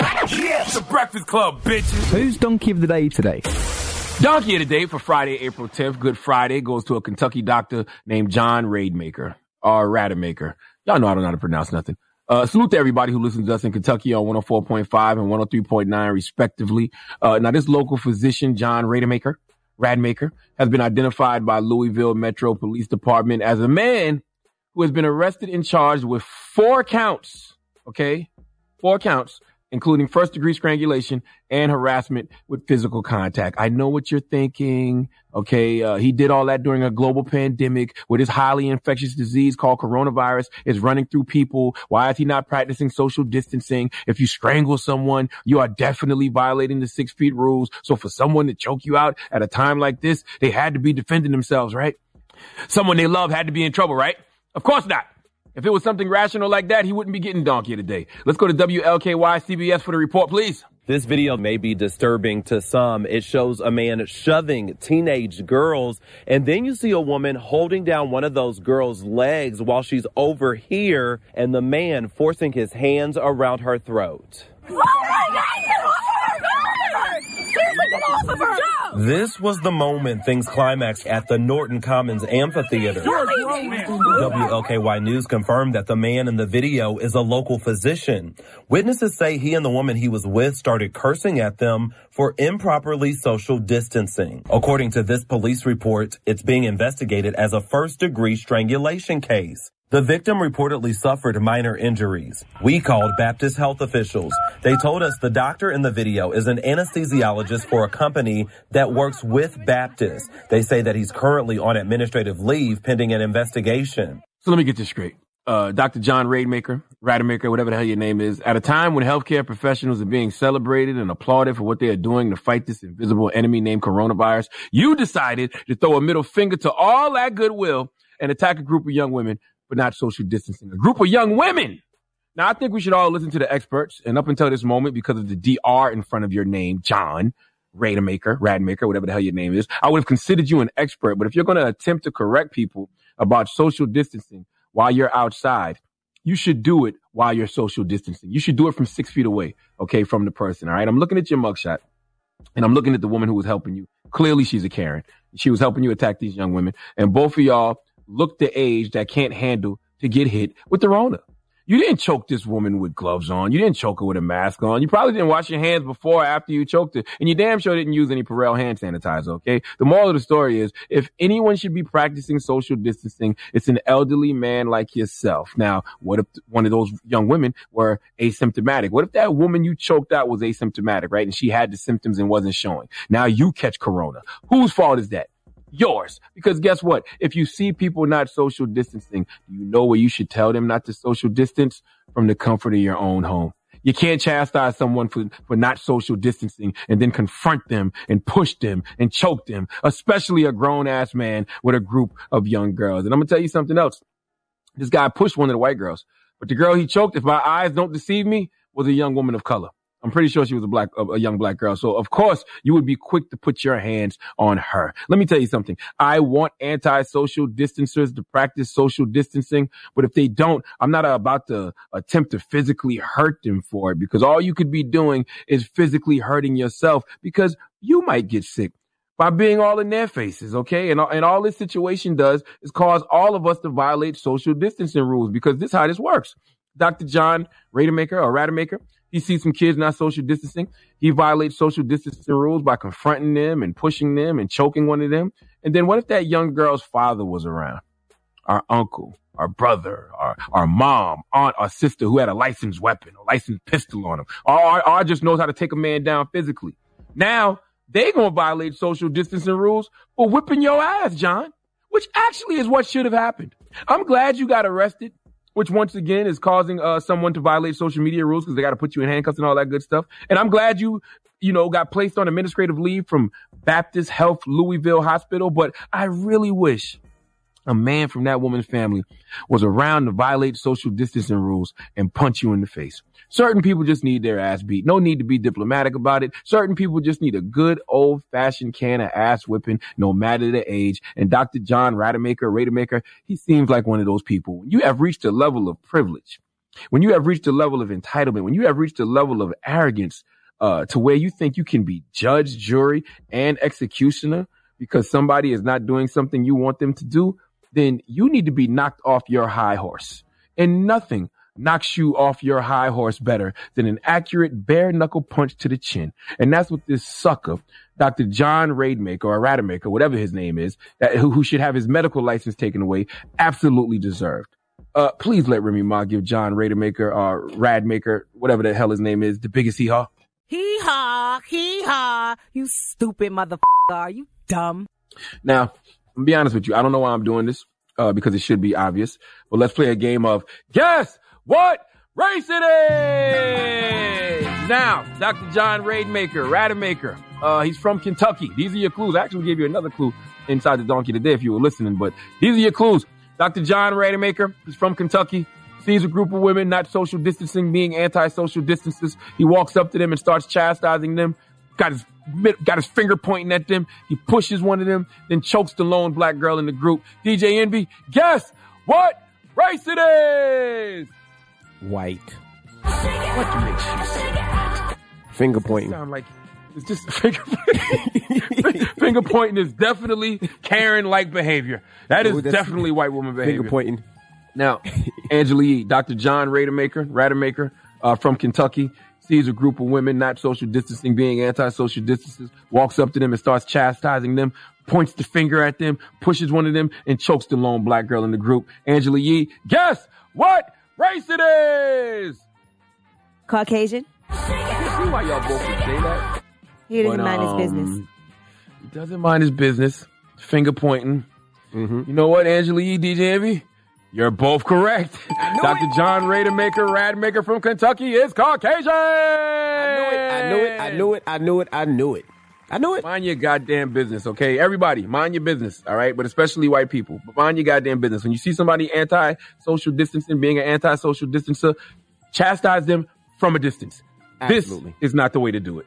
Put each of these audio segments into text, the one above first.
Yeah, the Breakfast Club, bitches. Who's Donkey of the Day today? Donkey of the Day for Friday, April 10th, Good Friday, goes to a Kentucky doctor named John Raidmaker, or Rademacher. Y'all know I don't know how to pronounce nothing. Uh, salute to everybody who listens to us in Kentucky on 104.5 and 103.9 respectively. Uh, now this local physician, John Rademacher, Radmaker, has been identified by Louisville Metro Police Department as a man who has been arrested and charged with four counts. Okay. Four counts including first degree strangulation and harassment with physical contact. I know what you're thinking. Okay. Uh, he did all that during a global pandemic with this highly infectious disease called coronavirus is running through people. Why is he not practicing social distancing? If you strangle someone, you are definitely violating the six feet rules. So for someone to choke you out at a time like this, they had to be defending themselves, right? Someone they love had to be in trouble, right? Of course not. If it was something rational like that, he wouldn't be getting donkey today. Let's go to WLKY CBS for the report, please. This video may be disturbing to some. It shows a man shoving teenage girls, and then you see a woman holding down one of those girls' legs while she's over here, and the man forcing his hands around her throat. Oh my God! Seriously, get off of her! This was the moment things climaxed at the Norton Commons Amphitheater. WLKY News confirmed that the man in the video is a local physician. Witnesses say he and the woman he was with started cursing at them for improperly social distancing. According to this police report, it's being investigated as a first degree strangulation case. The victim reportedly suffered minor injuries. We called Baptist health officials. They told us the doctor in the video is an anesthesiologist for a company that works with Baptist. They say that he's currently on administrative leave pending an investigation. So let me get this straight. Uh, Dr. John Rademacher, Rademacher, whatever the hell your name is, at a time when healthcare professionals are being celebrated and applauded for what they are doing to fight this invisible enemy named coronavirus, you decided to throw a middle finger to all that goodwill and attack a group of young women not social distancing. A group of young women. Now, I think we should all listen to the experts. And up until this moment, because of the DR in front of your name, John Rademacher, Radmaker, whatever the hell your name is, I would have considered you an expert. But if you're going to attempt to correct people about social distancing while you're outside, you should do it while you're social distancing. You should do it from six feet away, okay, from the person. All right. I'm looking at your mugshot and I'm looking at the woman who was helping you. Clearly, she's a Karen. She was helping you attack these young women. And both of y'all look the age that can't handle to get hit with the Rona. You didn't choke this woman with gloves on. You didn't choke her with a mask on. You probably didn't wash your hands before or after you choked her. And you damn sure didn't use any Purell hand sanitizer, okay? The moral of the story is if anyone should be practicing social distancing, it's an elderly man like yourself. Now, what if one of those young women were asymptomatic? What if that woman you choked out was asymptomatic, right? And she had the symptoms and wasn't showing. Now you catch corona. Whose fault is that? Yours. Because guess what? If you see people not social distancing, you know where you should tell them not to social distance? From the comfort of your own home. You can't chastise someone for, for not social distancing and then confront them and push them and choke them, especially a grown ass man with a group of young girls. And I'm going to tell you something else. This guy pushed one of the white girls, but the girl he choked, if my eyes don't deceive me, was a young woman of color. I'm pretty sure she was a black, a young black girl. So of course you would be quick to put your hands on her. Let me tell you something. I want anti-social distancers to practice social distancing, but if they don't, I'm not about to attempt to physically hurt them for it because all you could be doing is physically hurting yourself because you might get sick by being all in their faces, okay? And, and all this situation does is cause all of us to violate social distancing rules because this is how this works. Dr. John Rademacher or Rademacher, he sees some kids not social distancing. He violates social distancing rules by confronting them and pushing them and choking one of them. And then what if that young girl's father was around? Our uncle, our brother, our, our mom, aunt, or sister who had a licensed weapon, a licensed pistol on him, or, or just knows how to take a man down physically. Now they gonna violate social distancing rules for whipping your ass, John, which actually is what should have happened. I'm glad you got arrested which once again is causing uh, someone to violate social media rules because they got to put you in handcuffs and all that good stuff. And I'm glad you, you know, got placed on administrative leave from Baptist Health Louisville Hospital. But I really wish a man from that woman's family was around to violate social distancing rules and punch you in the face. Certain people just need their ass beat. No need to be diplomatic about it. Certain people just need a good old fashioned can of ass whipping, no matter the age. And Dr. John Rademacher, Rademacher, he seems like one of those people. When you have reached a level of privilege, when you have reached a level of entitlement, when you have reached a level of arrogance, uh, to where you think you can be judge, jury, and executioner because somebody is not doing something you want them to do, then you need to be knocked off your high horse. And nothing knocks you off your high horse better than an accurate bare knuckle punch to the chin. And that's what this sucker, Dr. John Rademacher or Rademacher, whatever his name is, that, who, who should have his medical license taken away, absolutely deserved. Uh, please let Remy Ma give John Rademacher or uh, Radmaker, whatever the hell his name is, the biggest hee haw. Hee haw, hee haw, you stupid motherfucker, are you dumb? Now, I'm be honest with you. I don't know why I'm doing this, uh, because it should be obvious, but let's play a game of guess what race it is. Now, Dr. John Rademacher, Rademacher, uh, he's from Kentucky. These are your clues. I actually gave you another clue inside the donkey today if you were listening, but these are your clues. Dr. John Rademacher, he's from Kentucky. Sees a group of women not social distancing, being anti-social distances. He walks up to them and starts chastising them. Got his got his finger pointing at them. He pushes one of them, then chokes the lone black girl in the group. DJ Envy, guess what race it is? white. What makes you say Finger pointing. Sound like it's just finger pointing. finger pointing is definitely Karen-like behavior. That is Ooh, definitely white woman behavior. Finger pointing. Now, Angela Dr. John Rademacher, Rademacher uh, from Kentucky, sees a group of women not social distancing, being anti-social distances, walks up to them and starts chastising them, points the finger at them, pushes one of them, and chokes the lone black girl in the group. Angela Yee, guess what race it is? Caucasian. I see why y'all both would say that. He doesn't but, mind um, his business. He doesn't mind his business. Finger pointing. Mm-hmm. You know what, Angela Yee, DJ Envy? You're both correct. Dr. It. John Rademacher, Radmaker from Kentucky is Caucasian. I knew it. I knew it. I knew it. I knew it. I knew it. I knew it. Mind your goddamn business, okay? Everybody, mind your business, all right? But especially white people. But mind your goddamn business. When you see somebody anti-social distancing, being an anti-social distancer, chastise them from a distance. Absolutely. This is not the way to do it.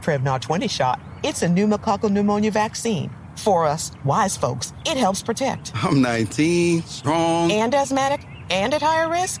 Prevnar 20 shot. It's a pneumococcal pneumonia vaccine. For us, wise folks, it helps protect. I'm 19, strong, and asthmatic, and at higher risk.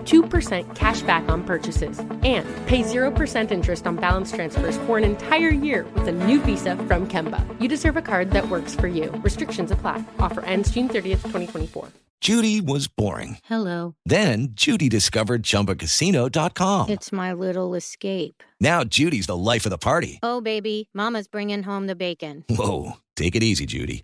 2% cash back on purchases and pay 0% interest on balance transfers for an entire year with a new visa from Kemba. You deserve a card that works for you. Restrictions apply. Offer ends June 30th, 2024. Judy was boring. Hello. Then Judy discovered ChumbaCasino.com. It's my little escape. Now Judy's the life of the party. Oh, baby, Mama's bringing home the bacon. Whoa, take it easy, Judy.